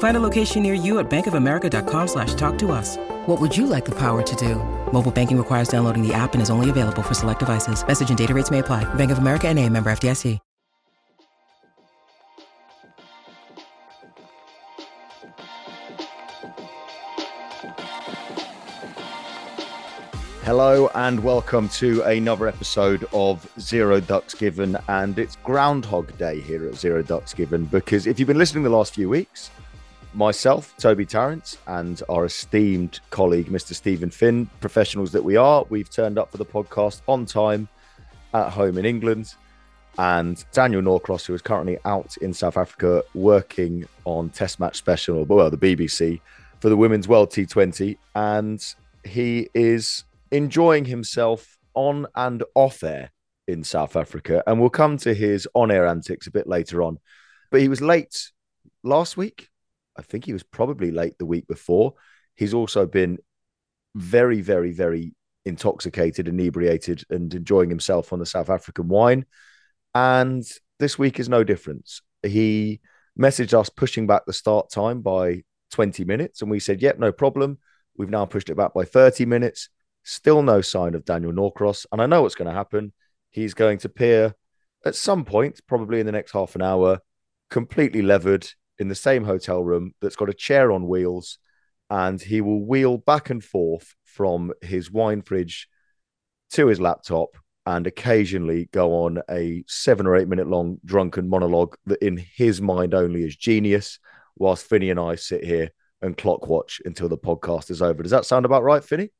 Find a location near you at bankofamerica.com slash talk to us. What would you like the power to do? Mobile banking requires downloading the app and is only available for select devices. Message and data rates may apply. Bank of America and a member FDIC. Hello and welcome to another episode of Zero Ducks Given. And it's Groundhog Day here at Zero Ducks Given because if you've been listening the last few weeks, myself, Toby Tarrant, and our esteemed colleague, Mr. Steven Finn, professionals that we are, we've turned up for the podcast on time at home in England. And Daniel Norcross, who is currently out in South Africa working on Test Match Special, well, the BBC for the Women's World T20. And he is enjoying himself on and off air in South Africa. And we'll come to his on air antics a bit later on. But he was late last week. I think he was probably late the week before. He's also been very, very, very intoxicated, inebriated, and enjoying himself on the South African wine. And this week is no difference. He messaged us pushing back the start time by 20 minutes, and we said, Yep, no problem. We've now pushed it back by 30 minutes. Still no sign of Daniel Norcross. And I know what's going to happen. He's going to appear at some point, probably in the next half an hour, completely levered in the same hotel room that's got a chair on wheels. And he will wheel back and forth from his wine fridge to his laptop and occasionally go on a seven or eight minute long drunken monologue that in his mind only is genius, whilst Finney and I sit here and clock watch until the podcast is over. Does that sound about right, Finney?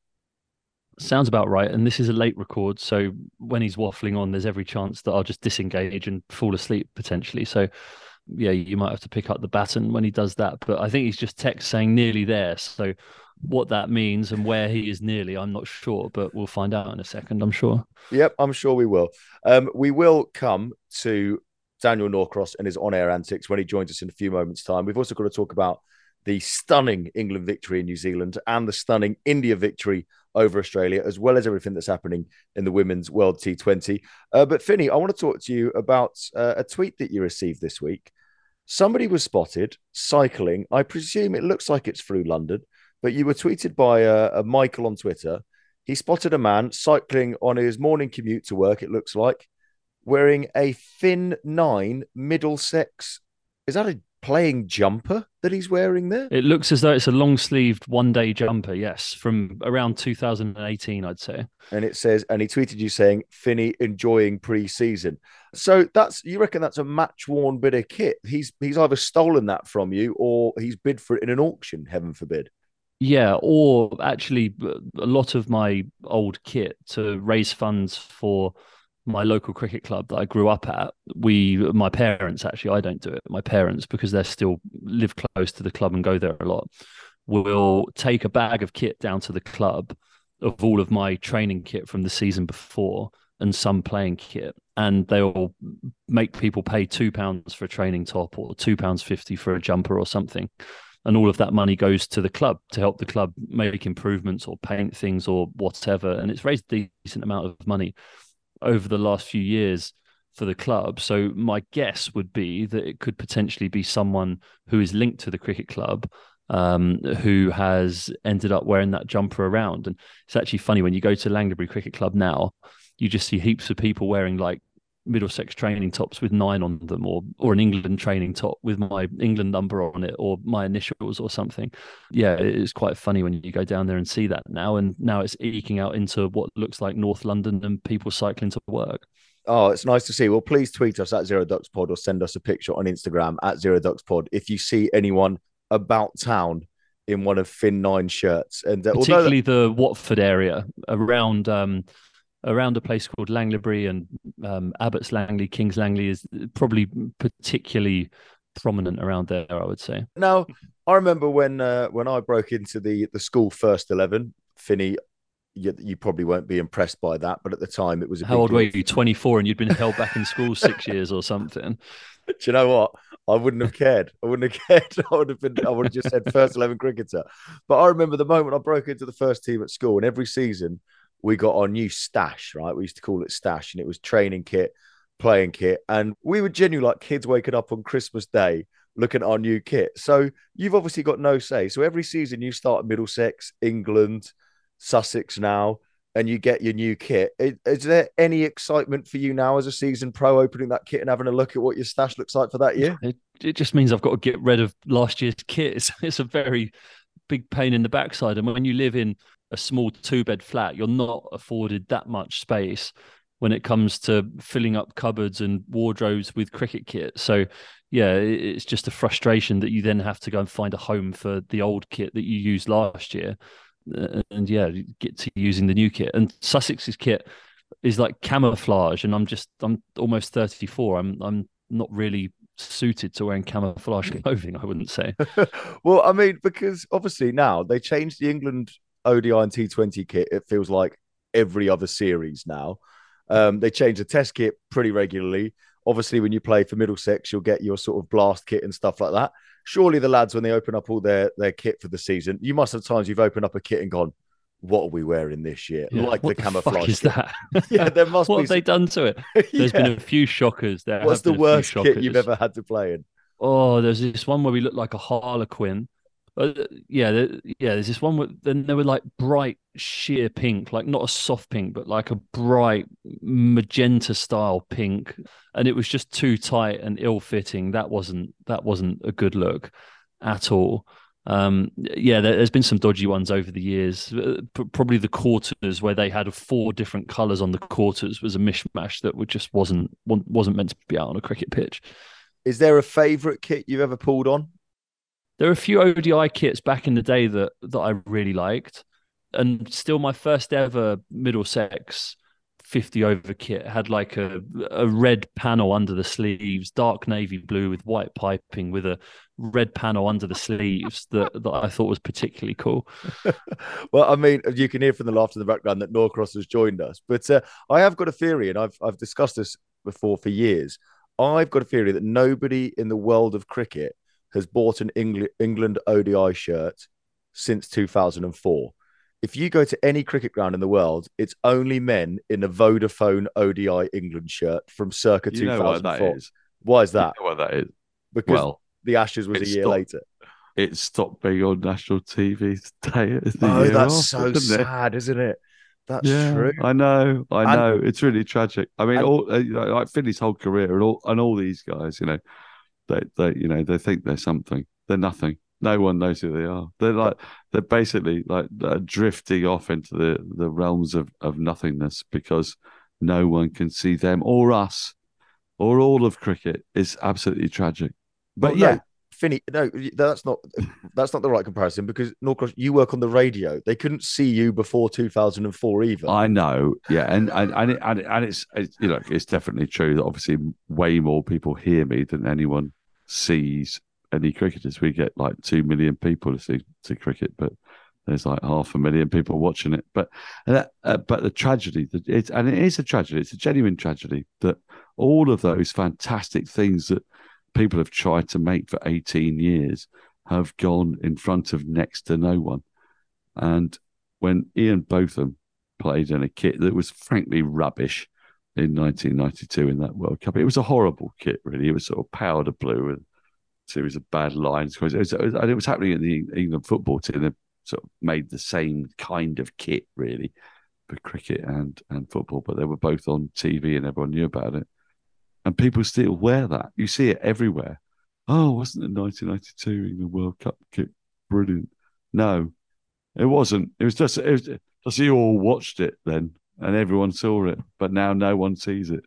Sounds about right. And this is a late record. So when he's waffling on, there's every chance that I'll just disengage and fall asleep potentially. So yeah, you might have to pick up the baton when he does that. But I think he's just text saying nearly there. So what that means and where he is nearly, I'm not sure, but we'll find out in a second, I'm sure. Yep, I'm sure we will. Um, we will come to Daniel Norcross and his on air antics when he joins us in a few moments' time. We've also got to talk about the stunning England victory in New Zealand and the stunning India victory over Australia, as well as everything that's happening in the Women's World T20. Uh, but Finney, I want to talk to you about uh, a tweet that you received this week. Somebody was spotted cycling. I presume it looks like it's through London, but you were tweeted by uh, a Michael on Twitter. He spotted a man cycling on his morning commute to work, it looks like, wearing a Finn 9 Middlesex. Is that a playing jumper that he's wearing there? It looks as though it's a long sleeved one day jumper, yes, from around 2018, I'd say. And it says, and he tweeted you saying, Finney enjoying pre season. So that's, you reckon that's a match worn bit of kit? He's, he's either stolen that from you or he's bid for it in an auction, heaven forbid. Yeah, or actually, a lot of my old kit to raise funds for my local cricket club that I grew up at, we, my parents actually, I don't do it. My parents, because they still live close to the club and go there a lot, will take a bag of kit down to the club of all of my training kit from the season before and some playing kit, and they'll make people pay two pounds for a training top or two pounds fifty for a jumper or something. And all of that money goes to the club to help the club make improvements or paint things or whatever. And it's raised a decent amount of money over the last few years for the club. So my guess would be that it could potentially be someone who is linked to the cricket club um, who has ended up wearing that jumper around. And it's actually funny when you go to Langleybury Cricket Club now, you just see heaps of people wearing like Middlesex training tops with nine on them, or or an England training top with my England number on it, or my initials or something. Yeah, it's quite funny when you go down there and see that now, and now it's eking out into what looks like North London and people cycling to work. Oh, it's nice to see. Well, please tweet us at Zero Ducks Pod or send us a picture on Instagram at Zero Ducks Pod if you see anyone about town in one of Finn Nine shirts, and uh, particularly the Watford area around um, around a place called Langleybury and um, Abbots Langley, Kings Langley is probably particularly prominent around there. I would say. Now, I remember when uh, when I broke into the the school first eleven, Finney. You, you, probably won't be impressed by that, but at the time it was. How old were you? Twenty four, and you'd been held back in school six years or something. Do you know what? I wouldn't have cared. I wouldn't have cared. I would have been. I would have just said first eleven cricketer. But I remember the moment I broke into the first team at school, and every season we got our new stash, right? We used to call it stash, and it was training kit, playing kit. And we were genuinely like kids waking up on Christmas Day looking at our new kit. So you've obviously got no say. So every season you start Middlesex, England, Sussex now, and you get your new kit. Is, there any excitement for you now as a season pro opening that kit and having a look at what your stash looks like for that year? It, it just means I've got to get rid of last year's kit. It's, it's a very big pain in the backside. And when you live in a small two bed flat, you're not afforded that much space when it comes to filling up cupboards and wardrobes with cricket kit. So, yeah, it's just a frustration that you then have to go and find a home for the old kit that you used last year. Uh, and yeah, get to using the new kit. And Sussex's kit is like camouflage, and I'm just I'm almost 34. I'm I'm not really suited to wearing camouflage clothing. I wouldn't say. well, I mean, because obviously now they changed the England ODI and T20 kit, it feels like every other series now. Um, they change the test kit pretty regularly. Obviously, when you play for Middlesex, you'll get your sort of blast kit and stuff like that. Surely the lads, when they open up all their their kit for the season, you must have times you've opened up a kit and gone, "What are we wearing this year?" Yeah, like the, the camouflage. is that? yeah, there must what be. have some... they done to it? There's yeah. been a few shockers there. What's the worst kit you've ever had to play in? Oh, there's this one where we look like a harlequin uh, yeah, yeah. There's this one. With, then they were like bright sheer pink, like not a soft pink, but like a bright magenta style pink, and it was just too tight and ill fitting. That wasn't that wasn't a good look at all. Um, yeah, there, has been some dodgy ones over the years. Uh, probably the quarters where they had four different colours on the quarters was a mishmash that just wasn't wasn't meant to be out on a cricket pitch. Is there a favourite kit you've ever pulled on? There are a few ODI kits back in the day that that I really liked, and still my first ever Middlesex 50 over kit had like a, a red panel under the sleeves, dark navy blue with white piping with a red panel under the sleeves that, that I thought was particularly cool. well, I mean, you can hear from the laughter in the background that Norcross has joined us, but uh, I have got a theory, and I've I've discussed this before for years. I've got a theory that nobody in the world of cricket has bought an England ODI shirt since 2004. If you go to any cricket ground in the world, it's only men in a Vodafone ODI England shirt from circa you 2004. Why is that? You know what that is? Because well, the Ashes was a year stopped, later. It stopped being on national TV today. oh, that's after, so sad, is not it? That's yeah, true. I know, I know. It's really tragic. I mean, and, all uh, you know, like Finney's whole career and all and all these guys, you know, they, they, you know, they think they're something. They're nothing. No one knows who they are. They're like they're basically like drifting off into the the realms of of nothingness because no one can see them or us or all of cricket. is absolutely tragic. But well, yeah, no, Finney, no, that's not that's not the right comparison because Norcross, you work on the radio. They couldn't see you before 2004 either. I know, yeah, and and and, it, and, and it's, it's you know it's definitely true that obviously way more people hear me than anyone sees any cricketers. We get like two million people to see to cricket, but there's like half a million people watching it. But uh, but the tragedy it's and it is a tragedy. It's a genuine tragedy that all of those fantastic things that people have tried to make for 18 years have gone in front of next to no one. And when Ian Botham played in a kit that was frankly rubbish, in 1992 in that World Cup. It was a horrible kit, really. It was sort of powder blue and series of bad lines. It was, it was, and it was happening in the England football team. They sort of made the same kind of kit, really, for cricket and, and football, but they were both on TV and everyone knew about it. And people still wear that. You see it everywhere. Oh, wasn't the 1992 England World Cup kit brilliant? No, it wasn't. It was just, it was just you all watched it then and everyone saw it, but now no one sees it.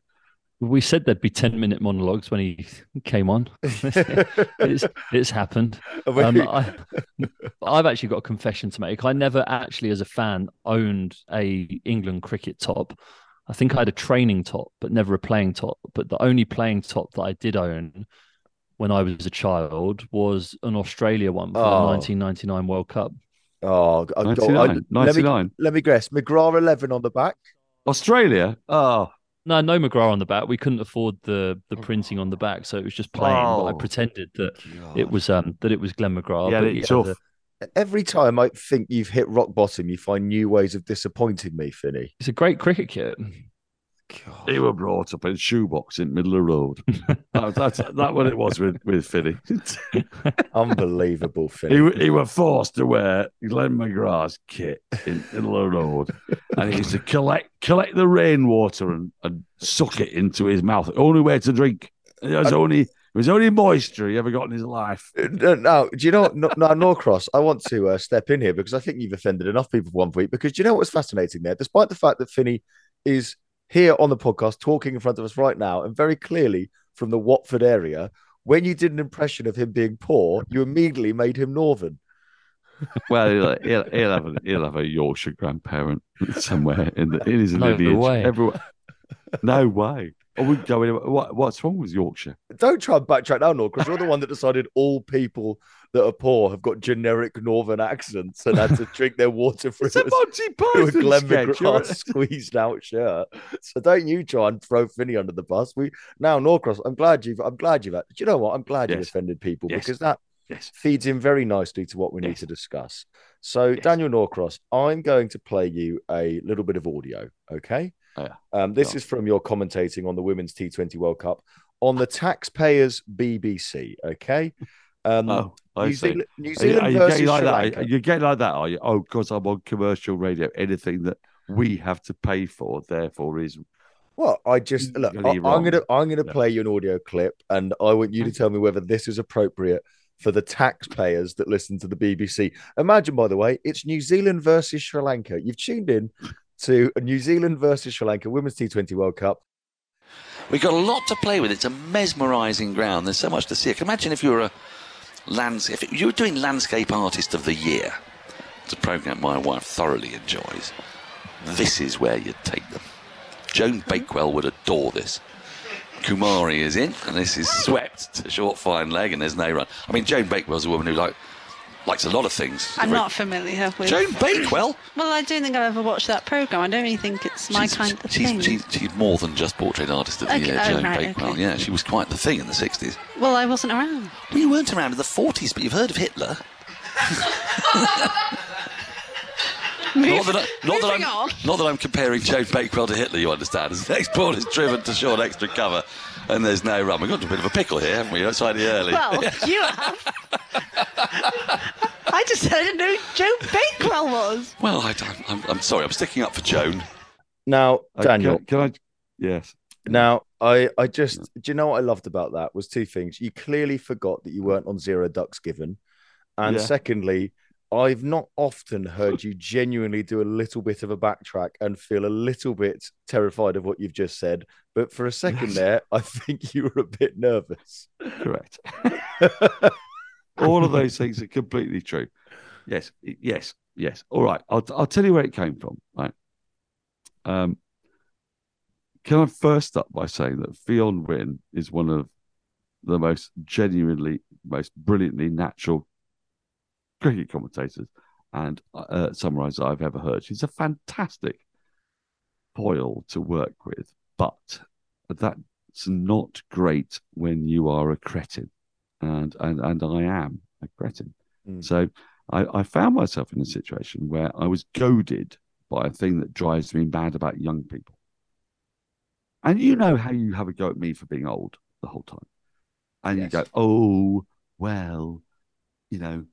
We said there'd be 10 minute monologues when he came on. it's, it's happened. Um, I, I've actually got a confession to make. I never actually, as a fan, owned a England cricket top. I think I had a training top, but never a playing top. But the only playing top that I did own when I was a child was an Australia one for oh. the 1999 World Cup. Oh, 99. I, 99. Let me, let me guess. McGrath 11 on the back. Australia? Oh. No, no McGrath on the back. We couldn't afford the the printing on the back, so it was just plain. Oh. I oh. pretended that God. it was um that it was Glenn McGrath. Yeah, it's yeah, the, Every time I think you've hit rock bottom, you find new ways of disappointing me, Finney. It's a great cricket kit. God. They were brought up in shoebox in the middle of the road. that, that's that what it was with with Finney. Unbelievable, Finney. He, he was forced to wear Glenn McGrath's kit in middle of the road, and he used to collect collect the rainwater and, and suck it into his mouth. Only way to drink. It was only it was only moisture he ever got in his life. Uh, now, do you know now Norcross? I want to uh, step in here because I think you've offended enough people for one week. Because do you know what's fascinating there? Despite the fact that Finney is here on the podcast talking in front of us right now and very clearly from the Watford area. When you did an impression of him being poor, you immediately made him Northern. well, he'll, he'll, he'll, have a, he'll have a Yorkshire grandparent somewhere in, the, in his no lineage. Way. Everyone, no way. Are we going? What, what's wrong with Yorkshire? Don't try and backtrack now, Nor, because you're the one that decided all people that are poor have got generic northern accents and had to drink their water through, it's a, Monty Python a Glenn McGrath squeezed out shirt. So don't you try and throw Finney under the bus. We now Norcross. I'm glad you've. I'm glad you've. Do you know what? I'm glad yes. you offended people yes. because that yes. feeds in very nicely to what we need to discuss. So Daniel Norcross, I'm going to play you a little bit of audio. Okay. Oh, yeah. um, this is from your commentating on the Women's T20 World Cup on the taxpayers BBC. Okay. Um, oh, I New, Zealand, New Zealand are you, are you like that? Are you getting like that? Are you? Oh, because I'm on commercial radio. Anything that we have to pay for, therefore, is well, I just look. I, am gonna I'm gonna play you an audio clip, and I want you to tell me whether this is appropriate for the taxpayers that listen to the BBC. Imagine, by the way, it's New Zealand versus Sri Lanka. You've tuned in to New Zealand versus Sri Lanka Women's T20 World Cup. We've got a lot to play with. It's a mesmerising ground. There's so much to see. I can imagine if you were a landscape, if you were doing Landscape Artist of the Year, it's a programme my wife thoroughly enjoys. This is where you'd take them. Joan mm-hmm. Bakewell would adore this. Kumari is in, and this is swept to short fine leg, and there's no run. I mean, Joan Bakewell's a woman who like likes a lot of things. I'm not familiar with Joan Bakewell. well, I don't think I've ever watched that program. I don't really think it's my she's, kind of she's, thing. She's, she's more than just portrait artist of the okay, year, oh, Joan right, Bakewell. Okay. Yeah, she was quite the thing in the '60s. Well, I wasn't around. Well, you weren't around in the '40s, but you've heard of Hitler. Move, not that, I, not, that not that I'm comparing Joan Bakewell to Hitler, you understand. As the next ball is driven to short extra cover, and there's no rum. We've got a bit of a pickle here, haven't we? It's slightly early. Well, you have. I just said I didn't know who Joan Bakewell was. Well, I am I'm sorry. I'm sticking up for Joan. Now, uh, Daniel, can, can I? Yes. Now, I, I just, do you know what I loved about that was two things. You clearly forgot that you weren't on zero ducks given, and yeah. secondly, I've not often heard you genuinely do a little bit of a backtrack and feel a little bit terrified of what you've just said. But for a second there, I think you were a bit nervous. Correct. All of those things are completely true. Yes, yes, yes. All right. I'll, I'll tell you where it came from. Right. Um, can I first start by saying that Ffion Wyn is one of the most genuinely, most brilliantly natural cricket commentators and uh, summarisers I've ever heard. She's a fantastic foil to work with, but that's not great when you are a cretin, and and and I am a cretin. Mm. So I, I found myself in a situation where I was goaded by a thing that drives me mad about young people. And you know how you have a go at me for being old the whole time. And Yes. you go, oh, well, you know,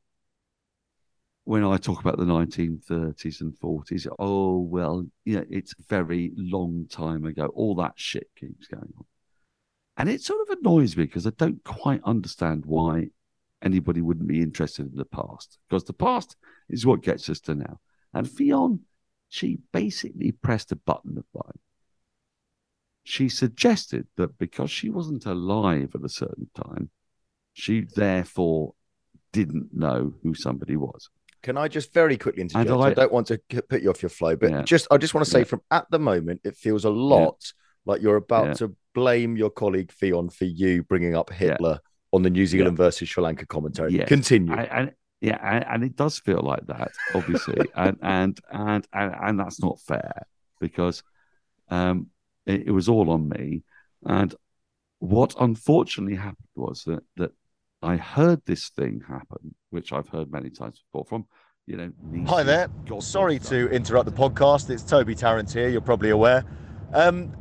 when I talk about the 1930s and 40s, oh, well, know, it's a very long time ago. All that shit keeps going on. And it sort of annoys me because I don't quite understand why anybody wouldn't be interested in the past because the past is what gets us to now. And Ffion, she basically pressed a button of mine. She suggested that because she wasn't alive at a certain time, she therefore didn't know who somebody was. Can I just very quickly interject? I, I- don't want to put you off your flow, but Yeah. just I just want to say Yeah. from at the moment, it feels a lot like you're about Yeah. to blame your colleague Ffion for you bringing up Hitler on the New Zealand versus Sri Lanka commentary. Yeah. Continue. I, and yeah, and, and it does feel like that, obviously, and, and and and and that's not fair because um, it, it was all on me. And what unfortunately happened was that that I heard this thing happen, which I've heard many times before from you know. Hi there. goddaughters, Sorry to interrupt the podcast. It's Toby Tarrant here. You're probably aware. Um,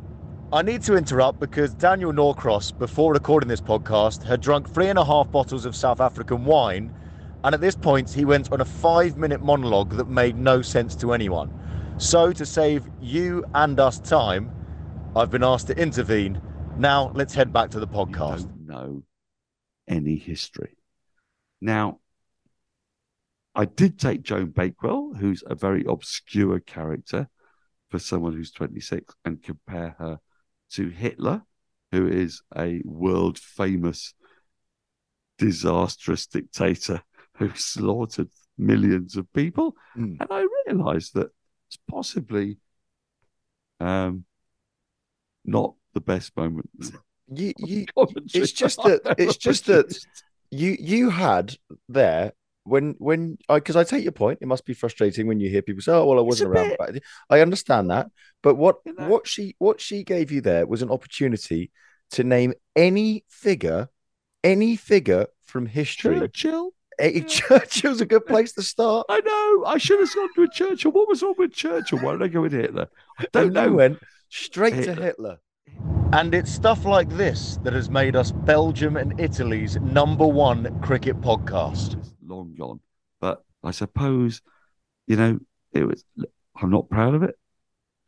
I need to interrupt because Daniel Norcross, before recording this podcast, had drunk three and a half bottles of South African wine. And at this point, he went on a five minute monologue that made no sense to anyone. So, to save you and us time, I've been asked to intervene. Now, let's head back to the podcast. know any history. Now, I did take Joan Bakewell, who's a very obscure character for someone who's 26, and compare her to Hitler, who is a world famous, disastrous dictator who slaughtered millions of people. Mm. And I realized that it's possibly um, not the best moment. You, you, it's just that- it's just that- you you had there when when I because I take your point. It must be frustrating when you hear people say, "Oh, well, I wasn't around." bit. I understand that, but what You know. what she what she gave you there was an opportunity to name any figure, any figure from history. Churchill. Eh, Churchill's a good place to start. I know. I should have gone to a Churchill. What was wrong with Churchill? Why did I go with Hitler? I don't And know. went straight to Hitler. Hitler. And it's stuff like this that has made us Belgium and Italy's number one cricket podcast. It's long gone. But I suppose, you know, it was. I'm not proud of it.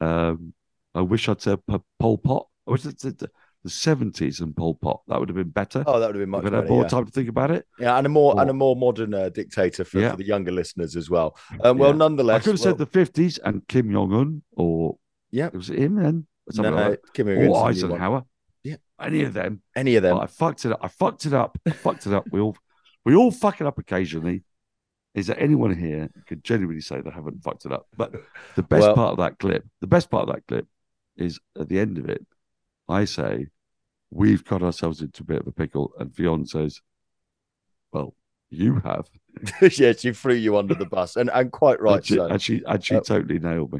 Um, I wish I'd said P- Pol Pot. I wish I'd said the, the 70s and Pol Pot. That would have been better. Oh, that would have been much if I'd better. more yeah. time to think about it. Yeah, and a more and a more modern uh, dictator for, Yeah. for the younger listeners as well. Um, well, Yeah. nonetheless, I could have well, said the 50s and Kim Jong Un, or Yeah. It was it him then? No, like. Kim Or Il-sung's the new one. Eisenhower. Yeah. Any of them. Any of them. But I fucked it up. I fucked it up. I fucked it up. We all we all fuck it up occasionally. Is there anyone here who could genuinely say they haven't fucked it up? But the best Well- part of that clip, the best part of that clip is at the end of it, I say, We've got ourselves into a bit of a pickle, and Ffion says, Well, you have. yeah, she threw you under the bus, and and quite right. and she, so. and she, and she Uh, totally nailed me.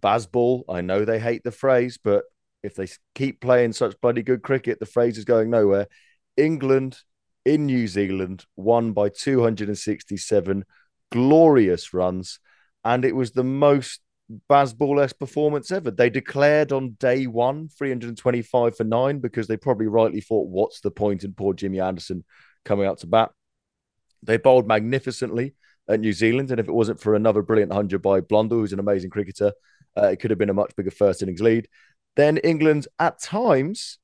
Bazball, I know they hate the phrase, but if they keep playing such bloody good cricket, the phrase is going nowhere. England in New Zealand won by 267 glorious runs, and it was the most Bazball esque performance ever. They declared on day one 325 for nine because they probably rightly thought, what's the point in poor Jimmy Anderson coming out to bat? They bowled magnificently at New Zealand, and if it wasn't for another brilliant hundred by Blundell, who's an amazing cricketer, uh, it could have been a much bigger first innings lead. Then England, at times,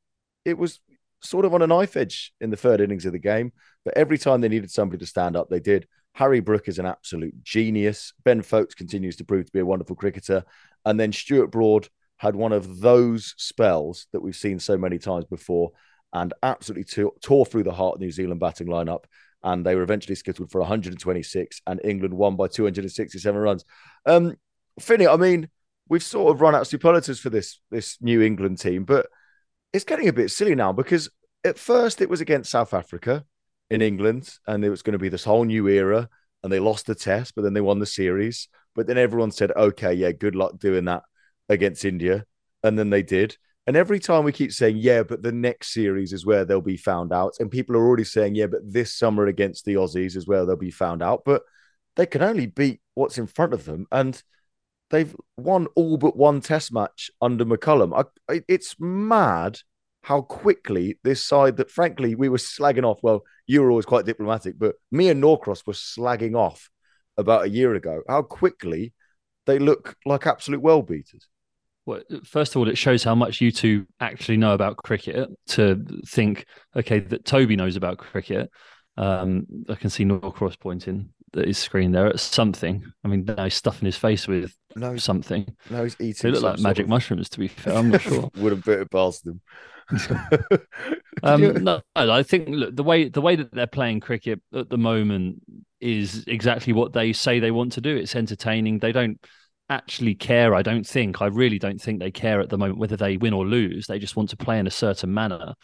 it was sort of on a knife edge in the third innings of the game. But every time they needed somebody to stand up, they did. Harry Brook is an absolute genius. Ben Foakes continues to prove to be a wonderful cricketer. And then Stuart Broad had one of those spells that we've seen so many times before and absolutely tore, tore through the heart of New Zealand batting lineup. And they were eventually skittled for 126, and England won by 267 runs. Um, Finney, I mean, we've sort of run out of superlatives for this this New England team, but it's getting a bit silly now because at first it was against South Africa in England, and it was going to be this whole new era, and they lost the test, but then they won the series. But then everyone said, "Okay, yeah, good luck doing that against India," and then they did. And every time we keep saying, "Yeah, but the next series is where they'll be found out," and people are already saying, "Yeah, but this summer against the Aussies is where they'll be found out," but they can only beat what's in front of them, and they've won all but one test match under McCullum. I, it's mad how quickly this side that frankly we were slagging off. Well, you were always quite diplomatic, but me and Norcross were slagging off about a year ago. How quickly they look like absolute world beaters. Well, first of all, it shows how much you two actually know about cricket to think, okay, that Toby knows about cricket. Um, I can see Norcross pointing at his screen there at something. I mean, now he's stuffing his face with no, something. No, he's eating. They look like magic of... mushrooms, to be fair. I'm not sure. Would have put it past them. um, no, I think look, the way the way that they're playing cricket at the moment is exactly what they say they want to do. It's entertaining. They don't actually care. I don't think. I really don't think they care at the moment whether they win or lose. They just want to play in a certain manner.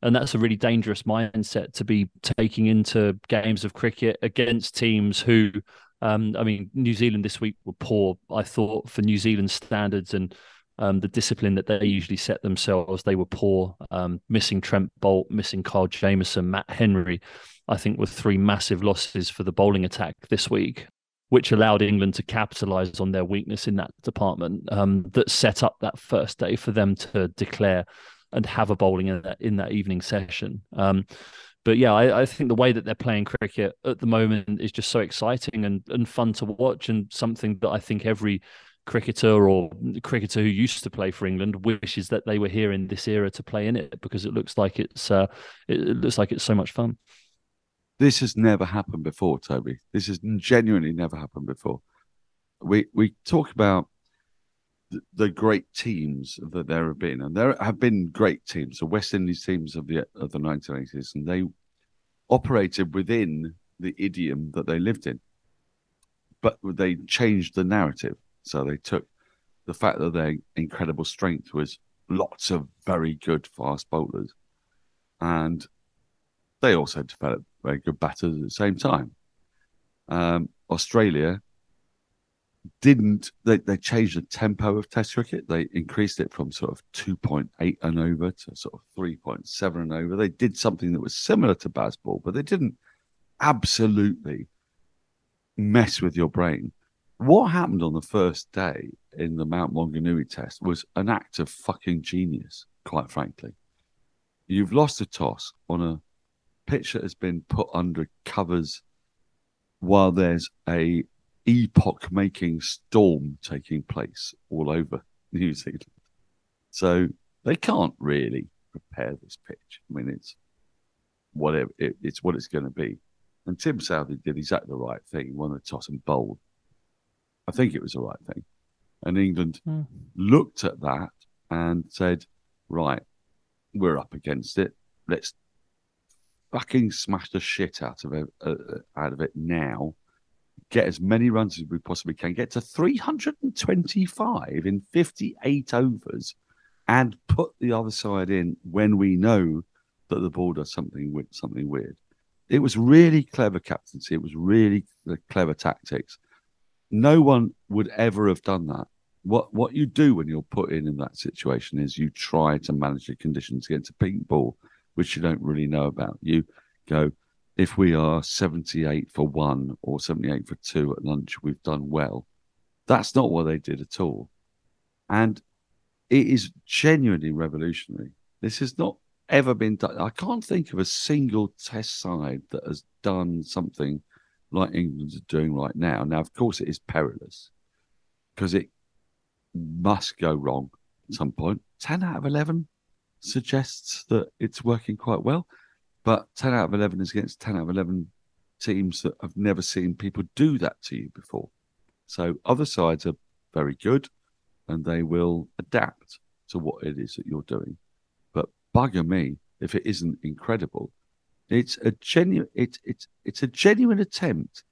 And that's a really dangerous mindset to be taking into games of cricket against teams who, um, I mean, New Zealand this week were poor, I thought, for New Zealand standards and um, the discipline that they usually set themselves. They were poor, um, missing Trent Boult, missing Kyle Jamieson, Matt Henry. I think were three massive losses for the bowling attack this week, which allowed England to capitalise on their weakness in that department. Um, that set up that first day for them to declare and have a bowling in that in that evening session. Um, but yeah, I, I, think the way that they're playing cricket at the moment is just so exciting and, and fun to watch, and something that I think every cricketer or cricketer who used to play for England wishes that they were here in this era to play in it because it looks like it's uh, it, looks like it's so much fun. This has never happened before, Toby. This has genuinely never happened before. We we talk about the, great teams that there have been, and there have been great teams, the West Indies teams of the of the 1980s, and they operated within the idiom that they lived in, but they changed the narrative. So they took the fact that their incredible strength was lots of very good fast bowlers, and they also developed very good batters at the same time. Um, Australia didn't they, they changed the tempo of test cricket. They increased it from sort of 2.8 and over to sort of 3.7 and over. They did something that was similar to Bazball but they didn't absolutely mess with your brain. What happened on the first day in the Mount Maunganui test was an act of fucking genius, quite frankly. You've lost a toss on a pitch that has been put under covers while there's a epoch making storm taking place all over New Zealand. So they can't really prepare this pitch. I mean, it's whatever it, it's what it's going to be. And Tim Southee did exactly the right thing. He won the toss and bowled. I think it was the right thing. And England mm. looked at that and said, right, we're up against it. Let's fucking smash the shit out of it, uh, uh out of it now. Get as many runs as we possibly can. Get to 325 in 58 overs, and put the other side in when we know that the ball does something with something weird. It was really clever captaincy. It was really clever tactics no one would ever have done that. What what you do when you're put in in that situation is you try to manage the conditions against a pink ball, which you don't really know about. You go, if we are 78 for one or 78 for two at lunch, we've done well. That's not what they did at all. And it is genuinely revolutionary. This has not ever been done. I can't think of a single test side that has done something like England are doing right now. Now, of course, it is perilous because it must go wrong at some point. 10 out of 11 suggests that it's working quite well. But 10 out of 11 is against 10 out of 11 teams that have never seen people do that to you before. So other sides are very good and they will adapt to what it is that you're doing. But bugger me if it isn't incredible. It's a genuine it's it's it's a genuine attempt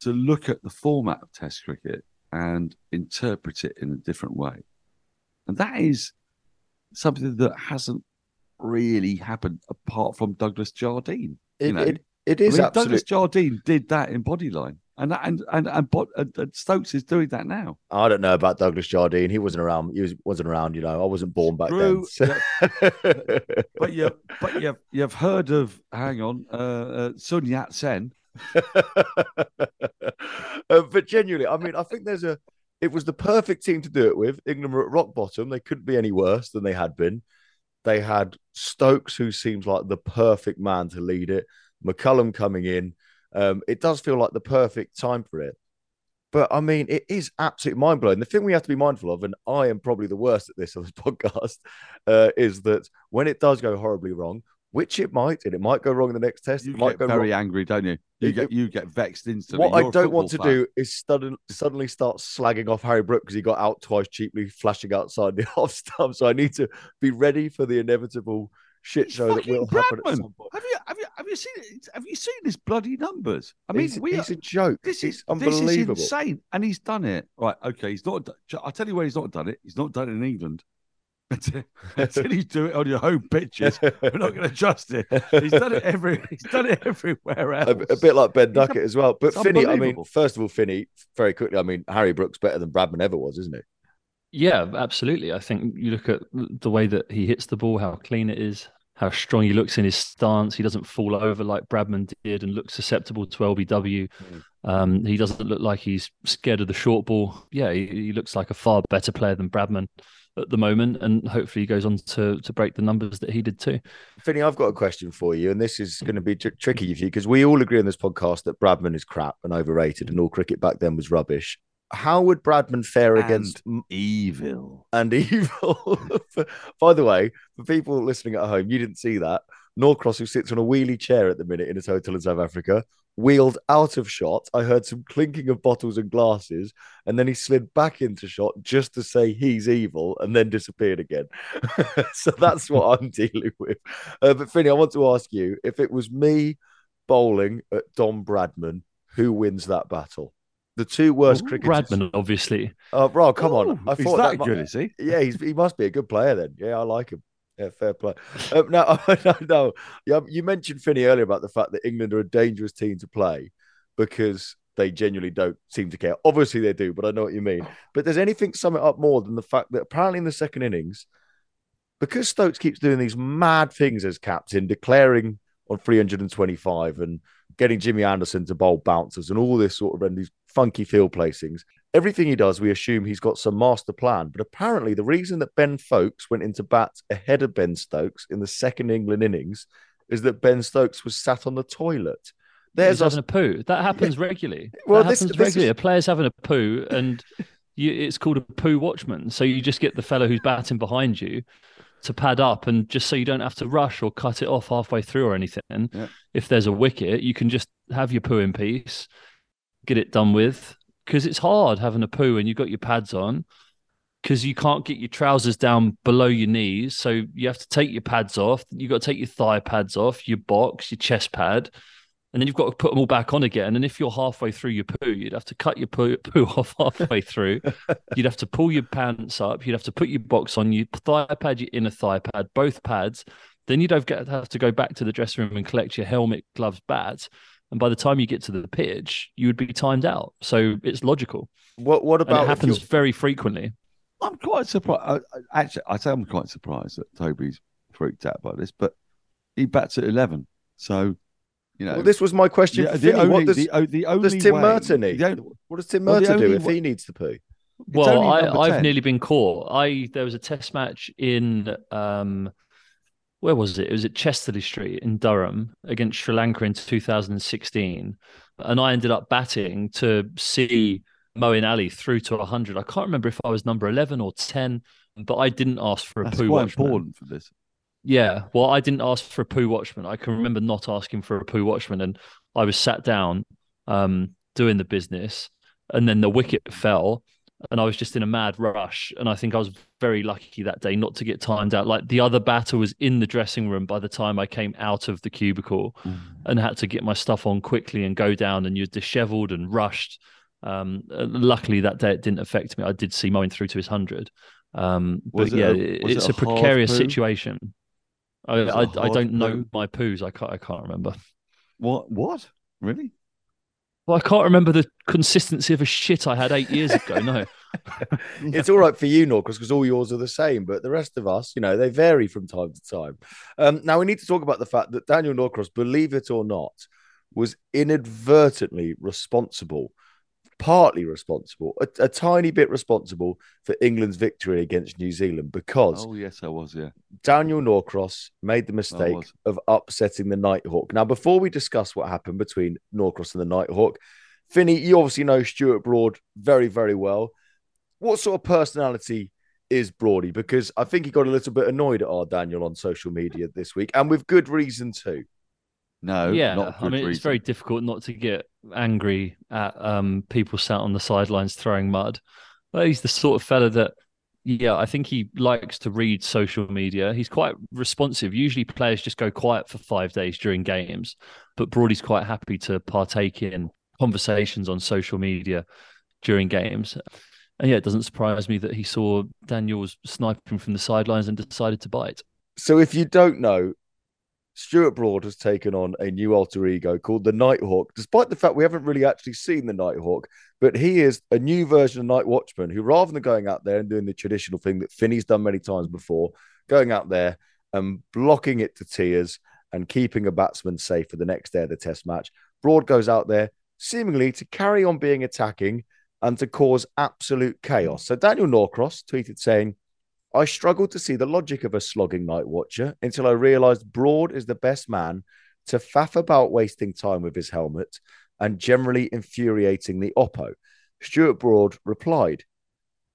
to look at the format of Test cricket and interpret it in a different way. And that is something that hasn't really happened apart from Douglas Jardine. It, you know? it, it I mean, absolutely. Douglas Jardine did that in Bodyline, and that, and and and, and and Stokes is doing that now. I don't know about Douglas Jardine. He wasn't around. He was, wasn't around. You know, I wasn't born back True, then. so- But you but you've you've heard of hang on, uh, uh, Sun Yat Sen. Uh, but genuinely, I mean, I think there's a. It was the perfect team to do it with. England were at rock bottom. They couldn't be any worse than they had been. They had Stokes, who seems like the perfect man to lead it. McCullum coming in. Um, it does feel like the perfect time for it. But I mean, it is absolutely mind blowing. The thing we have to be mindful of, and I am probably the worst at this on this podcast, uh, is that when it does go horribly wrong, which it might, and it might go wrong in the next test, You it might get go very wrong. angry, don't you? You It- get you get vexed instantly. What I You're a don't want to fan. do is sudden, suddenly start slagging off Harry Brook because he got out twice cheaply, flashing outside the off stump. So I need to be ready for the inevitable shit show that will happen at some point. Have you have you have you seen it? Have you seen his bloody numbers? I mean, he's, we he's are, a joke. this is unbelievable. This is insane, and he's done it. Right? Okay, he's not. I'll tell you where he's not done it. He's not done it in England. Until, until you do it on your home pitches, we're not going to trust it. He's done it every. He's done it everywhere else. a, a bit like Ben He's a- Duckett as well. But it's Finney, I mean, first of all, Finney, very quickly, I mean, Harry Brook's better than Bradman ever was, isn't he? Yeah, absolutely. I think you look at the way that he hits the ball, how clean it is, how strong he looks in his stance. He doesn't fall over like Bradman did and look susceptible to LBW. Um, he doesn't look like he's scared of the short ball. Yeah, he, he looks like a far better player than Bradman at the moment, and hopefully he goes on to to break the numbers that he did too. Finney, I've got a question for you, and this is going to be tr- tricky for you because we all agree on this podcast that Bradman is crap and overrated, and all cricket back then was rubbish. How would Bradman fare And against evil. and evil. By the way, for people listening at home, you didn't see that. Norcross, who sits on a wheelie chair at the minute in his hotel in South Africa, wheeled out of shot. I heard some clinking of bottles and glasses, and then he slid back into shot just to say he's evil and then disappeared again. so that's what I'm dealing with. Uh, but Finney, I want to ask you if it was me bowling at Don Bradman, who wins that battle? The two worst cricketers. Bradman, obviously. Oh, bro, come on. Ooh, I he's thought that mu- good, is he? yeah, he's, he must be a good player then. Yeah, I like him. Yeah, fair play. Um, now, no, no, yeah, you mentioned Finney earlier about the fact that England are a dangerous team to play because they genuinely don't seem to care. Obviously, they do, but I know what you mean. But does anything sum it up more than the fact that apparently in the second innings, because Stokes keeps doing these mad things as captain, declaring on 325 and getting Jimmy Anderson to bowl bouncers and all this sort of and these funky field placings. Everything he does, we assume he's got some master plan. But apparently, the reason that Ben Foakes went into bat ahead of Ben Stokes in the second England innings is that Ben Stokes was sat on the toilet. There's There's us. having a poo. That happens regularly. Well, that this- happens this regularly. is- A player's having a poo, and you, it's called a poo watchman. So you just get the fellow who's batting behind you to pad up, and just so you don't have to rush or cut it off halfway through or anything. Yeah. If there's a wicket, you can just have your poo in peace, get it done with. Because it's hard having a poo and you've got your pads on. Because you can't get your trousers down below your knees, so you have to take your pads off. You've got to take your thigh pads off, your box, your chest pad, and then you've got to put them all back on again. And if you're halfway through your poo, you'd have to cut your poo, poo off halfway through. you'd have to pull your pants up. You'd have to put your box on, your thigh pad, your inner thigh pad, both pads. Then you'd have, to go back to the dressing room and collect your helmet, gloves, bat. And by the time you get to the pitch, you would be timed out. So it's logical. What, what And about it happens you're- very frequently. I'm quite surprised. I, I- actually, I say I'm quite surprised that Toby's freaked out by this, but he bats at eleven. So, you know, Well, this was my question. the, for the Finney. only, what does, the, the only does Tim way, Merton need? the only- What does Tim Well, do if wa- he needs to poo? Well, I, I've 10. nearly been caught. I there was a test match in um, where was it? It was at Chester-le-Street in Durham against Sri Lanka in 2016, and I ended up batting to see Moeen Ali through to 100. I can't remember if I was number 11 or 10, but I didn't ask for a That's poo quite watchman. important for this. Yeah, well, I didn't ask for a poo watchman. I can remember not asking for a poo watchman, and I was sat down um, doing the business, and then the wicket fell, and I was just in a mad rush. And I think I was very lucky that day not to get timed out. Like the other batter was in the dressing room by the time I came out of the cubicle, and had to get my stuff on quickly and go down. And you're dishevelled and rushed. Um, luckily that day it didn't affect me. I did see mowing through to his hundred. Um, Was but it yeah, a- was it it's a a, precarious poo? situation. I, Was it a I, I don't know my poos. I can't. I can't remember. What? What? Really? Well, I can't remember the consistency of a shit I had eight years ago. No. it's all right for you, Norcross, because all yours are the same. But the rest of us, you know, they vary from time to time. Um, now we need to talk about the fact that Daniel Norcross, believe it or not, was inadvertently responsible, partly responsible, a, a tiny bit responsible for England's victory against New Zealand because Oh yes, I was. Yeah. Daniel Norcross made the mistake of upsetting the Nighthawk. Now, before we discuss what happened between Norcross and the Nighthawk, Finney, you obviously know Stuart Broad very, very well. What sort of personality is Broady? Because I think he got a little bit annoyed at our Daniel on social media this week, and with good reason too. No. yeah, Not I mean, it's very difficult not to get angry at um, people sat on the sidelines throwing mud. But he's the sort of fella that, yeah, I think he likes to read social media. He's quite responsive. Usually, players just go quiet for five days during games, but Broady's quite happy to partake in conversations on social media during games. And yeah, it doesn't surprise me that he saw Daniels sniping from the sidelines and decided to bite. So, if you don't know, Stuart Broad has taken on a new alter ego called the Nighthawk, despite the fact we haven't really actually seen the Nighthawk. But he is a new version of Night Watchman who, rather than going out there and doing the traditional thing that Finney's done many times before, going out there and blocking it to tears and keeping a batsman safe for the next day of the test match, Broad goes out there seemingly to carry on being attacking and to cause absolute chaos. So Daniel Norcross tweeted saying, I struggled to see the logic of a slogging night watcher until I realized Broad is the best man to faff about wasting time with his helmet and generally infuriating the Oppo. Stuart Broad replied,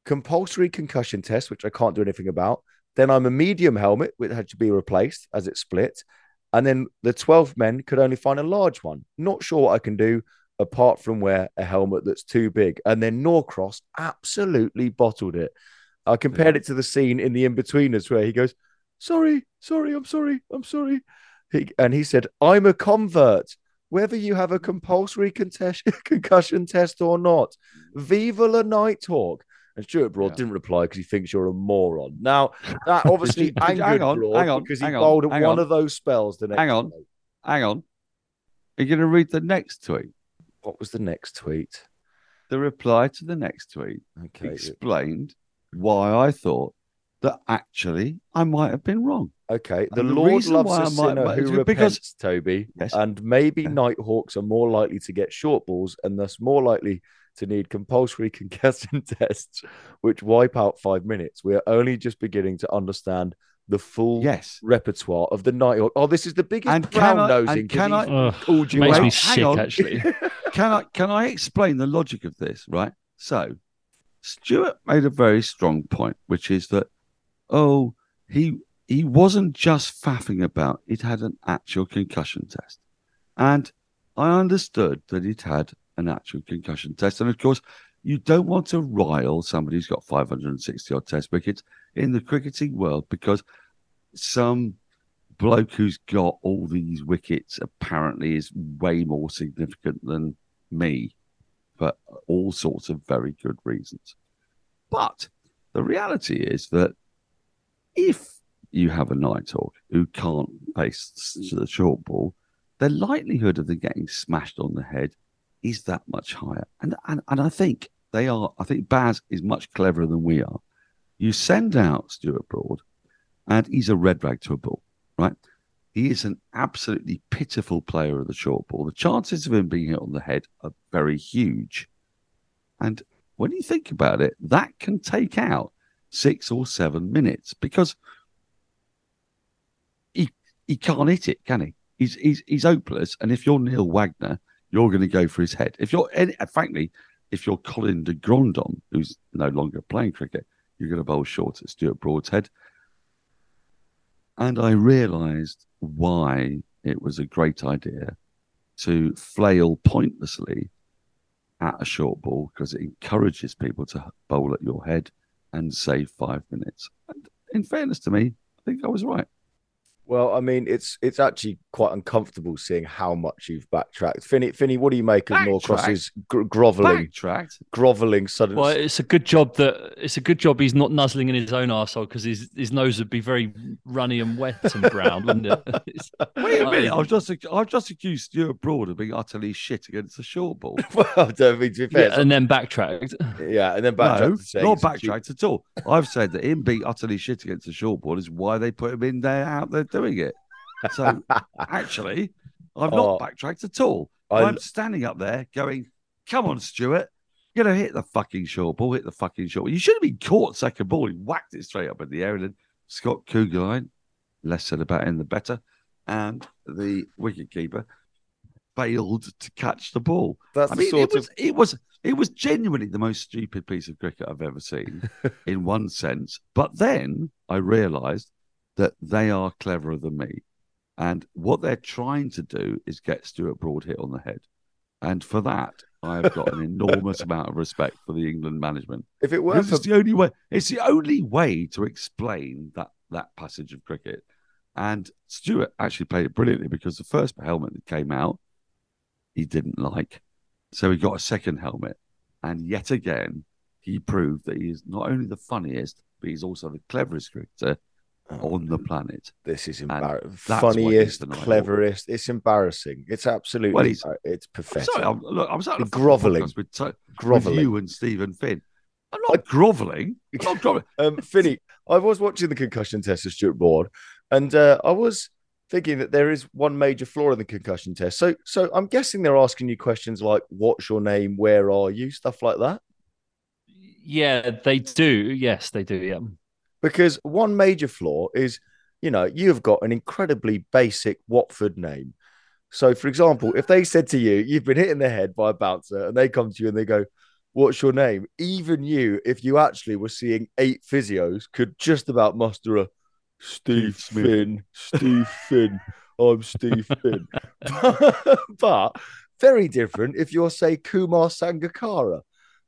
compulsory concussion test, which I can't do anything about. Then I'm a medium helmet, which had to be replaced as it split. And then the 12 men could only find a large one. Not sure what I can do apart from wear a helmet that's too big. And then Norcross absolutely bottled it. I compared it to the scene in the Inbetweeners where he goes, Sorry, sorry, I'm sorry, I'm sorry. He, and he said, I'm a convert, whether you have a compulsory concussion test or not. Viva la Nighthawk. And Stuart Broad Yeah. didn't reply because he thinks you're a moron. Now, that obviously Did you- did you- angered hang on, Broad hang on, because he hang on, bowled at one on. of those spells the next Hang on. day. Hang on. Are you going to read the next tweet? What was the next tweet? The reply to the next tweet Okay. explained why I thought that actually I might have been wrong. Okay, the the Lord reason loves why a I might- sinner might- who is repents, because- Toby. Yes. And maybe Yeah. Nighthawks are more likely to get short balls and thus more likely to need compulsory concussion tests, which wipe out five minutes. We are only just beginning to understand the full Yes. repertoire of the Nighthawk. Oh, this is the biggest And can brown I- nosing. and can 'cause he's Ugh, called you makes out. me Wait, hang sick, on. actually. Can I can I explain the logic of this? Right. So Stuart made a very strong point, which is that oh he he wasn't just faffing about; he'd had an actual concussion test, and I understood that he'd had an actual concussion test, and of course. You don't want to rile somebody who's got 560 odd test wickets in the cricketing world because some bloke who's got all these wickets apparently is way more significant than me for all sorts of very good reasons. But the reality is that if you have a night hawk who can't face the short ball, the likelihood of them getting smashed on the head is that much higher. And, and and I think they are. I think Baz is much cleverer than we are. You send out Stuart Broad, and he's a red rag to a bull, right? He is an absolutely pitiful player of the short ball. The chances of him being hit on the head are very huge. And when you think about it, that can take out six or seven minutes because he he can't hit it, can he? He's he's he's hopeless. And if you're Neil Wagner, you're going to go for his head. If you're, any, frankly, if you're Colin de Grandhomme, who's no longer playing cricket, you're going to bowl short at Stuart Broad's head. And I realised why it was a great idea to flail pointlessly at a short ball because it encourages people to bowl at your head and save five minutes. And in fairness to me, I think I was right. Well, I mean, it's it's actually quite uncomfortable seeing how much you've backtracked. Finny, Finny, what do you make of Norcross's gro- groveling, Backtracked. groveling sudden? Well, it's a good job that it's a good job he's not nuzzling in his own arsehole because his, his nose would be very runny and wet and brown, wouldn't it? Wait a minute! I- I've just I've just accused Stuart Broad of being utterly shit against the short ball. well, don't be too fair. yeah, and then backtracked. yeah, and then backtracked no, to not it's a cheap- backtracked at all. I've said that him being utterly shit against the short ball is why they put him in there out there doing it. So actually, I've Oh. not backtracked at all. I- I'm standing up there going, "Come on, Stuart, you know, hit the fucking short ball, hit the fucking short ball. You should have been caught second ball. He whacked it straight up in the air, and then Scott Kuggeleijn, less said about him the better, and the wicketkeeper failed to catch the ball. That's I mean, sort it was, of it was it was genuinely the most stupid piece of cricket I've ever seen, in one sense. But then I realised that they are cleverer than me, and what they're trying to do is get Stuart Broad hit on the head, and for that I have got an enormous amount of respect for the England management. if it were for it's the only way. It's the only way to explain that that passage of cricket. And Stuart actually played it brilliantly because the first helmet that came out, he didn't like, so he got a second helmet, and yet again he proved that he is not only the funniest, but he's also the cleverest cricketer on the planet. this is And embarrassing. Funniest, he's the night cleverest. It's embarrassing. It's absolutely. Well, he's- embar- it's I'm sorry, I'm, look, I'm sorry. Grovelling. with, to- with you and Steven Finn. I'm not grovelling. I'm not grovelling. Um, Finny, I was watching the concussion test of Stuart Broad, and uh, I was thinking that there is one major flaw in the concussion test. So, so I'm guessing they're asking you questions like, "What's your name? Where are you?" Stuff like that. Yeah, they do. Yes, they do. Yeah. Because one major flaw is, you know, you've got an incredibly basic Watford name. So, for example, if they said to you, you've been hit in the head by a bouncer, and they come to you and they go, What's your name? Even you, if you actually were seeing eight physios, could just about muster a Steve. Finn, Steve Finn. I'm Steve Finn. but very different if you're, say, Kumar Sangakkara.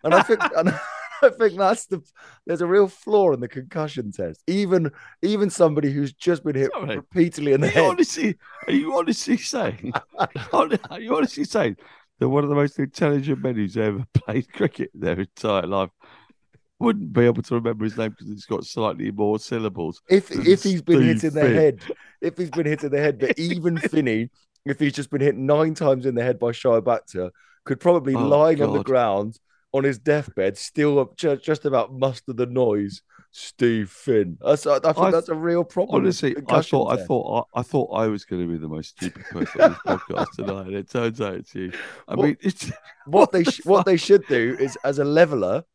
And I think and I think that's the there's a real flaw in the concussion test. Even even somebody who's just been hit Sorry. repeatedly in the Are head. honestly, are you honestly saying? are you honestly saying that one of the most intelligent men who's ever played cricket in their entire life wouldn't be able to remember his name because it's got slightly more syllables? If if he's been hit in the Finn. head, if he's been hit in the head, but even Finney, if he's just been hit nine times in the head by Shoaib Akhtar, could probably Oh, lying on the ground on his deathbed still just, about muster the noise. Steve Finn. That's, I, think I- that's a real problem. Honestly, I thought, I thought, I, I thought I was going to be the most stupid person on this podcast tonight, and it turns out it's you. I What- mean, it's what they the what they should do is as a leveler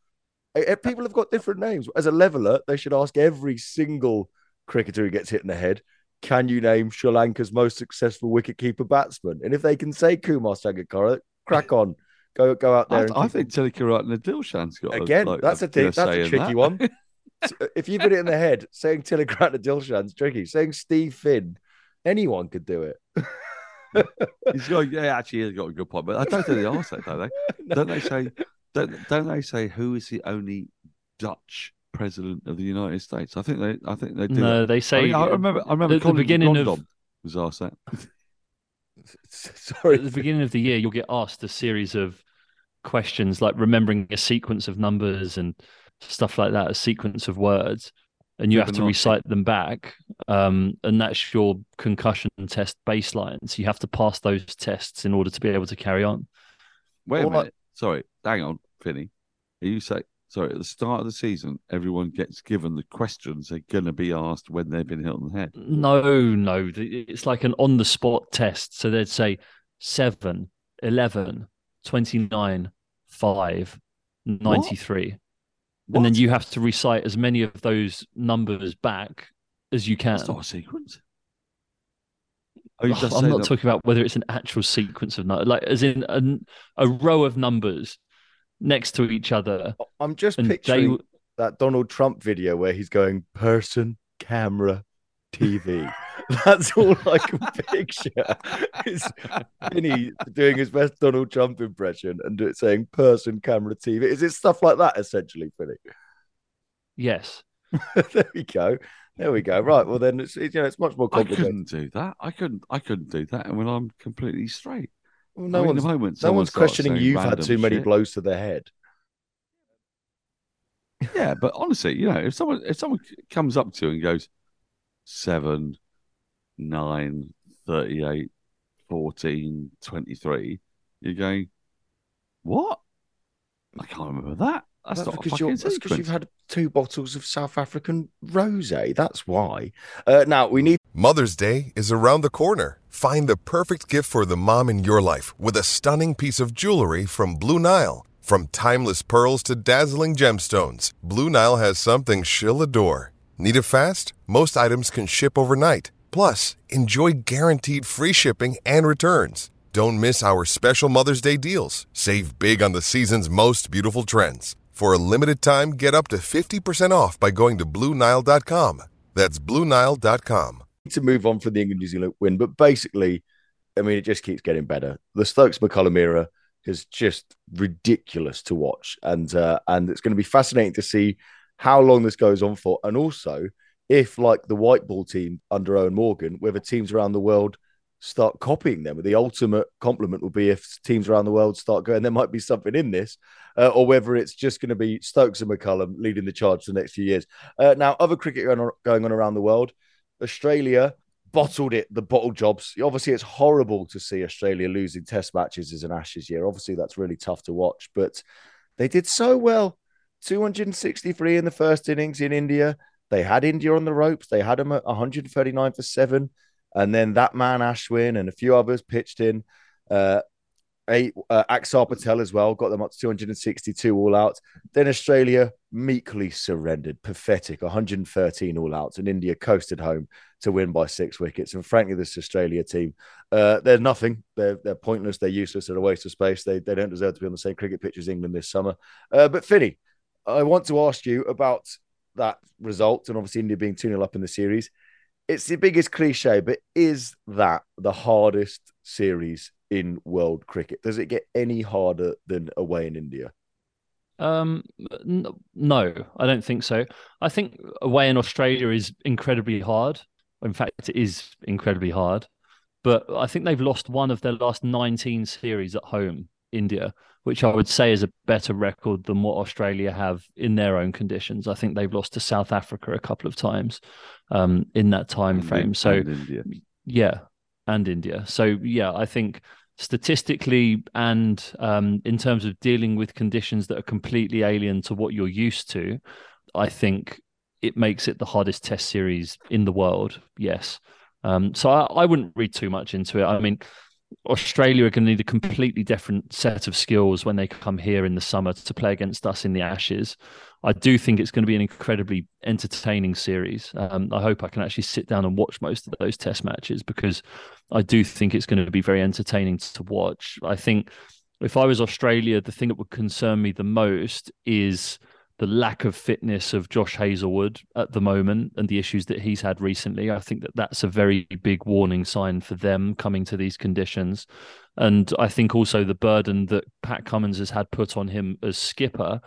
eh, eh, people have got different names as a leveler they should ask every single cricketer who gets hit in the head can you name Sri Lanka's most successful wicketkeeper batsman and if they can say Kumar Sangakkara crack on go go out there I, and I keep- think Tillakaratne Dilshan's got a- again like, that's a bit thing that's a tricky that. one if you put it in the head saying Tillakaratne Dilshan's tricky saying Steve Finn anyone could do it He's got, yeah, actually, he's got a good point, but I don't think they ask that, don't they? Don't they say? Don't, don't they say who is the only Dutch president of the United States? I think they, I think they do. No, that. they I, say mean, I remember, I remember the- the Colin beginning of- Rondon was asked that. sorry at the beginning of the year, you'll get asked a series of questions like remembering a sequence of numbers and stuff like that, a sequence of words, and you have to recite them back. Um, and that's your concussion test baseline. So you have to pass those tests in order to be able to carry on. Wait a Well, I- minute, sorry, hang on, Finny. Are you say sorry at the start of the season, everyone gets given the questions they're going to be asked when they've been hit on the head? No, no, it's like an on the spot test. So they'd say 7, 11, 29, 5, 93. And then you have to recite as many of those numbers back as you can. That's not a sequence. I'm not that- talking about whether it's an actual sequence of numbers, like as in a, a row of numbers next to each other. I'm just And they picturing that Donald Trump video where he's going person, camera, TV. That's all I can picture. Is Finney doing his best Donald Trump impression and do- saying person, camera, TV. Is it stuff like that essentially, Finney? Yes. there we go. There we go. Right. Well, then it's, it's, you know, it's much more I complicated. couldn't do that. I couldn't. I couldn't do that. And when I'm completely straight, Well, I no mean, one's, moment no one's questioning you've had too many shit- blows to the head. Yeah, but honestly, you know, if someone if someone comes up to you and goes seven, nine, 38, 14, 23, you're going, what? I can't remember that. That's, not a because, fucking you're, that's 'cause sequence. you've had two bottles of South African rosé. That's why. Uh, now we need Mother's Day is around the corner. Find the perfect gift for the mom in your life with a stunning piece of jewelry from Blue Nile. From timeless pearls to dazzling gemstones, Blue Nile has something she'll adore. Need it fast? Most items can ship overnight. Plus, enjoy guaranteed free shipping and returns. Don't miss our special Mother's Day deals. Save big on the season's most beautiful trends. For a limited time, get up to 50% off by going to BlueNile.com. That's BlueNile.com. to move on from the England New Zealand win, but basically, I mean, it just keeps getting better. The Stokes McCullum era is just ridiculous to watch, and uh, and it's going to be fascinating to see how long this goes on for, and also if, like the white ball team under Eoin Morgan, whether teams around the world start copying them. The ultimate compliment will be if teams around the world start going, there might be something in this, uh, or whether it's just going to be Stokes and McCullum leading the charge for the next few years. Uh, now, other cricket going on, going on around the world. Australia bottled it, the bottle jobs. Obviously, it's horrible to see Australia losing test matches as an Ashes year. Obviously, that's really tough to watch, but they did so well. 263 in the first innings in India. They had India on the ropes. They had them at 139 for seven. And then that man, Ashwin, and a few others pitched in. Uh, eight, uh, Axar Patel as well, got them up to 262 all out. Then Australia meekly surrendered, pathetic, 113 all outs, and India coasted home to win by six wickets. And frankly, this Australia team, uh, they're nothing. They're, they're pointless. They're useless. They're a waste of space. They, they don't deserve to be on the same cricket pitch as England this summer. Uh, but Finney, I want to ask you about that result, and obviously India being 2 0 up in the series. It's the biggest cliche, but is that the hardest series in world cricket? Does it get any harder than away in India? Um, no, I don't think so. I think away in Australia is incredibly hard. In fact, it is incredibly hard. But I think they've lost one of their last 19 series at home, India, which I would say is a better record than what Australia have in their own conditions. I think they've lost to South Africa a couple of times um, in that time And frame. in- So and India. yeah, and India. So yeah, I think statistically and um, in terms of dealing with conditions that are completely alien to what you're used to, I think it makes it the hardest Test series in the world. Yes. Um, so I, I wouldn't read too much into it. I mean, Australia are going to need a completely different set of skills when they come here in the summer to play against us in the Ashes. I do think it's going to be an incredibly entertaining series. Um, I hope I can actually sit down and watch most of those test matches because I do think it's going to be very entertaining to watch. I think if I was Australia, the thing that would concern me the most is the lack of fitness of Josh Hazlewood at the moment and the issues that he's had recently. I think that that's a very big warning sign for them coming to these conditions. And I think also the burden that Pat Cummins has had put on him as skipper,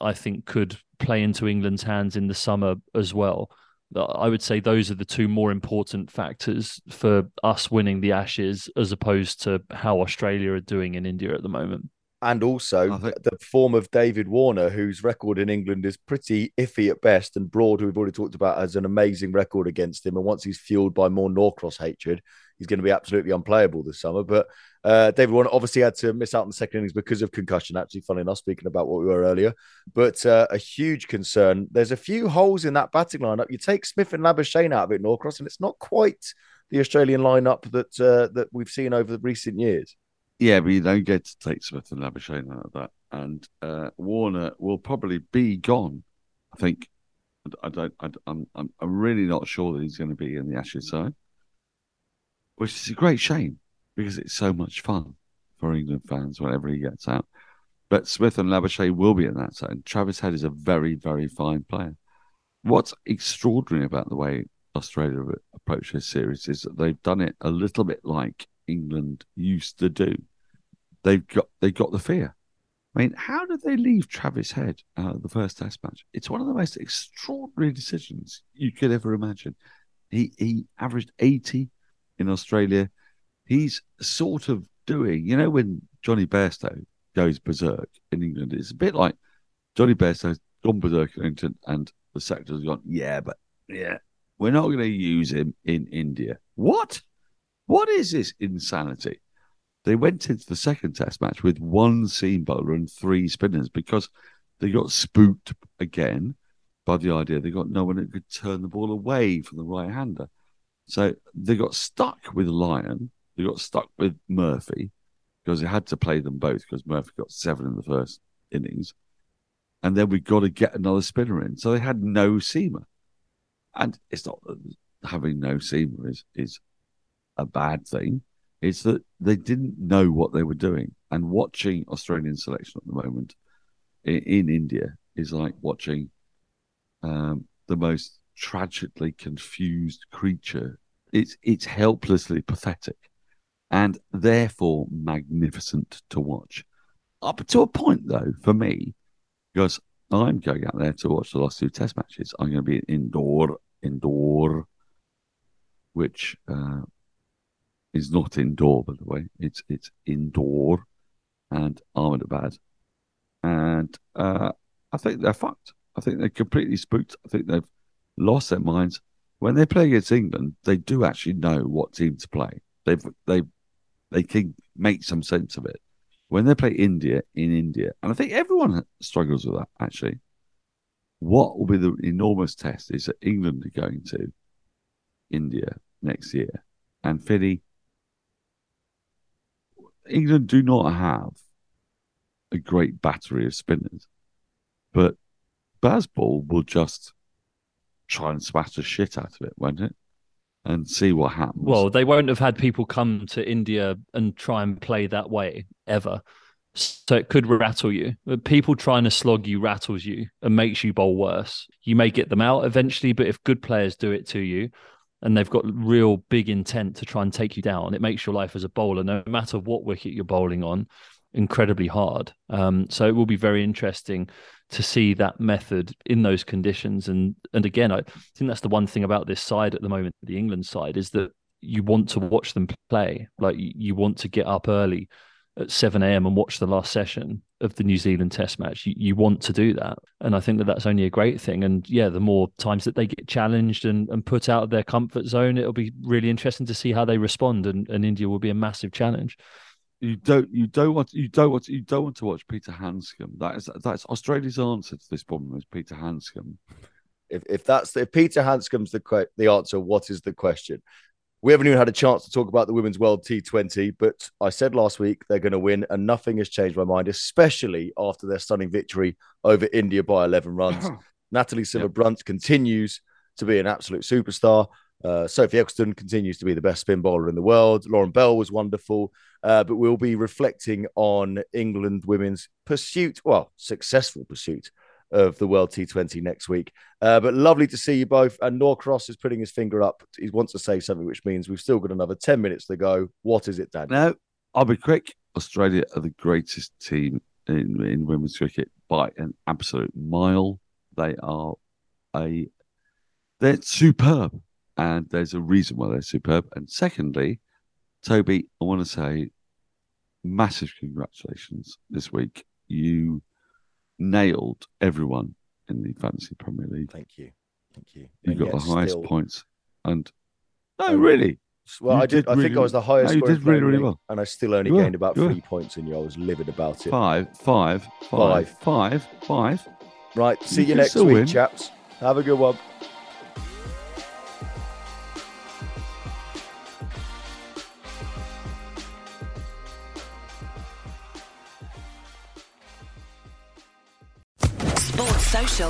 I think could play into England's hands in the summer as well. I would say those are the two more important factors for us winning the Ashes as opposed to how Australia are doing in India at the moment. And also the form of David Warner, whose record in England is pretty iffy at best, and Broad, who we've already talked about, has an amazing record against him. And once he's fueled by more Norcross hatred, he's going to be absolutely unplayable this summer. But uh, David Warner obviously had to miss out in the second innings because of concussion. Actually, funny enough, speaking about what we were earlier, but uh, a huge concern. There's a few holes in that batting lineup. You take Smith and Labuschagne out of it, Norcross, and it's not quite the Australian lineup that uh, that we've seen over the recent years. Yeah, but you don't get to take Smith and Labuschagne out of that. And uh, Warner will probably be gone. I think. I don't. I, I'm. I'm. I'm really not sure that he's going to be in the Ashes side, which is a great shame because it's so much fun for England fans whenever he gets out. But Smith and Labuschagne will be in that side. Travis Head is a very, very fine player. What's extraordinary about the way Australia approached this series is that they've done it a little bit like England used to do. They've got they got the fear. I mean, how did they leave Travis Head out of the first Test match? It's one of the most extraordinary decisions you could ever imagine. He he averaged eighty in Australia. He's sort of doing, you know, when Jonny Bairstow goes berserk in England, it's a bit like Jonny Bairstow's gone berserk in England, and the sector's gone, yeah, but yeah, we're not going to use him in India. What? What is this insanity? They went into the second test match with one seam bowler and three spinners because they got spooked again by the idea they got no one that could turn the ball away from the right hander. So they got stuck with Lyon, they got stuck with Murphy because they had to play them both because Murphy got seven in the first innings. And then we got to get another spinner in. So they had no seamer. And it's not that having no seamer is, is a bad thing. It's that they didn't know what they were doing. And watching Australian selection at the moment in, in India is like watching um, the most tragically confused creature. It's it's helplessly pathetic, and therefore magnificent to watch. Up to a point, though, for me, because I'm going out there to watch the last two Test matches. I'm going to be Indore, Indore, which uh, is not indoor, by the way. It's it's Indore, and Ahmedabad, and uh, I think they're fucked. I think they're completely spooked. I think they've lost their minds. When they play against England, they do actually know what team to play. They've they they can make some sense of it. When they play India in India, and I think everyone struggles with that actually. What will be the enormous test is that England are going to India next year, and Finney, England do not have a great battery of spinners, but Bazball will just try and smash the shit out of it, won't it? And see what happens. Well, they won't have had people come to India and try and play that way ever. So it could rattle you. But People trying to slog you rattles you and makes you bowl worse. You may get them out eventually, but if good players do it to you and they've got real big intent to try and take you down, it makes your life as a bowler, no matter what wicket you're bowling on, incredibly hard. Um, so it will be very interesting to see that method in those conditions. And and again, I think that's the one thing about this side at the moment, the England side, is that you want to watch them play. Like you want to get up early at 7 a.m. and watch the last session of the New Zealand Test match. You, you want to do that. And I think that that's only a great thing. And yeah, the more times that they get challenged and, and put out of their comfort zone, it'll be really interesting to see how they respond. And, and India will be a massive challenge. you don't you don't want you don't want you don't want to watch Peter Handscomb. That is that's Australia's answer to this problem is Peter Handscomb. If, if that's if Peter Handscomb's the que- the answer, what is the question? We haven't even had a chance to talk about the Women's World T20, but I said last week they're going to win, and nothing has changed my mind, especially after their stunning victory over India by 11 runs. Natalie Sciver-Brunt continues to be an absolute superstar. Uh, Sophie Ecclestone continues to be the best spin bowler in the world. Lauren Bell was wonderful. Uh, but we'll be reflecting on England women's pursuit, well, successful pursuit of the World T20 next week. Uh, but lovely to see you both. And Norcross is putting his finger up. He wants to say something, which means we've still got another 10 minutes to go. What is it, Dan? No, I'll be quick. Australia are the greatest team in, in women's cricket by an absolute mile. They are a they're superb, and there's a reason why they're superb. And secondly, Toby, I want to say massive congratulations this week. You nailed everyone in the fantasy Premier League. Thank you. Thank you. You And got the highest still- points, and no, Oh, really, Well, You I did. did I think really I was the highest No, you did really, really well. and I still only You were, gained about you were. three points in you. I was livid about it. five, five, five, five, five. Right. See You you next week, win. chaps. Have a good one.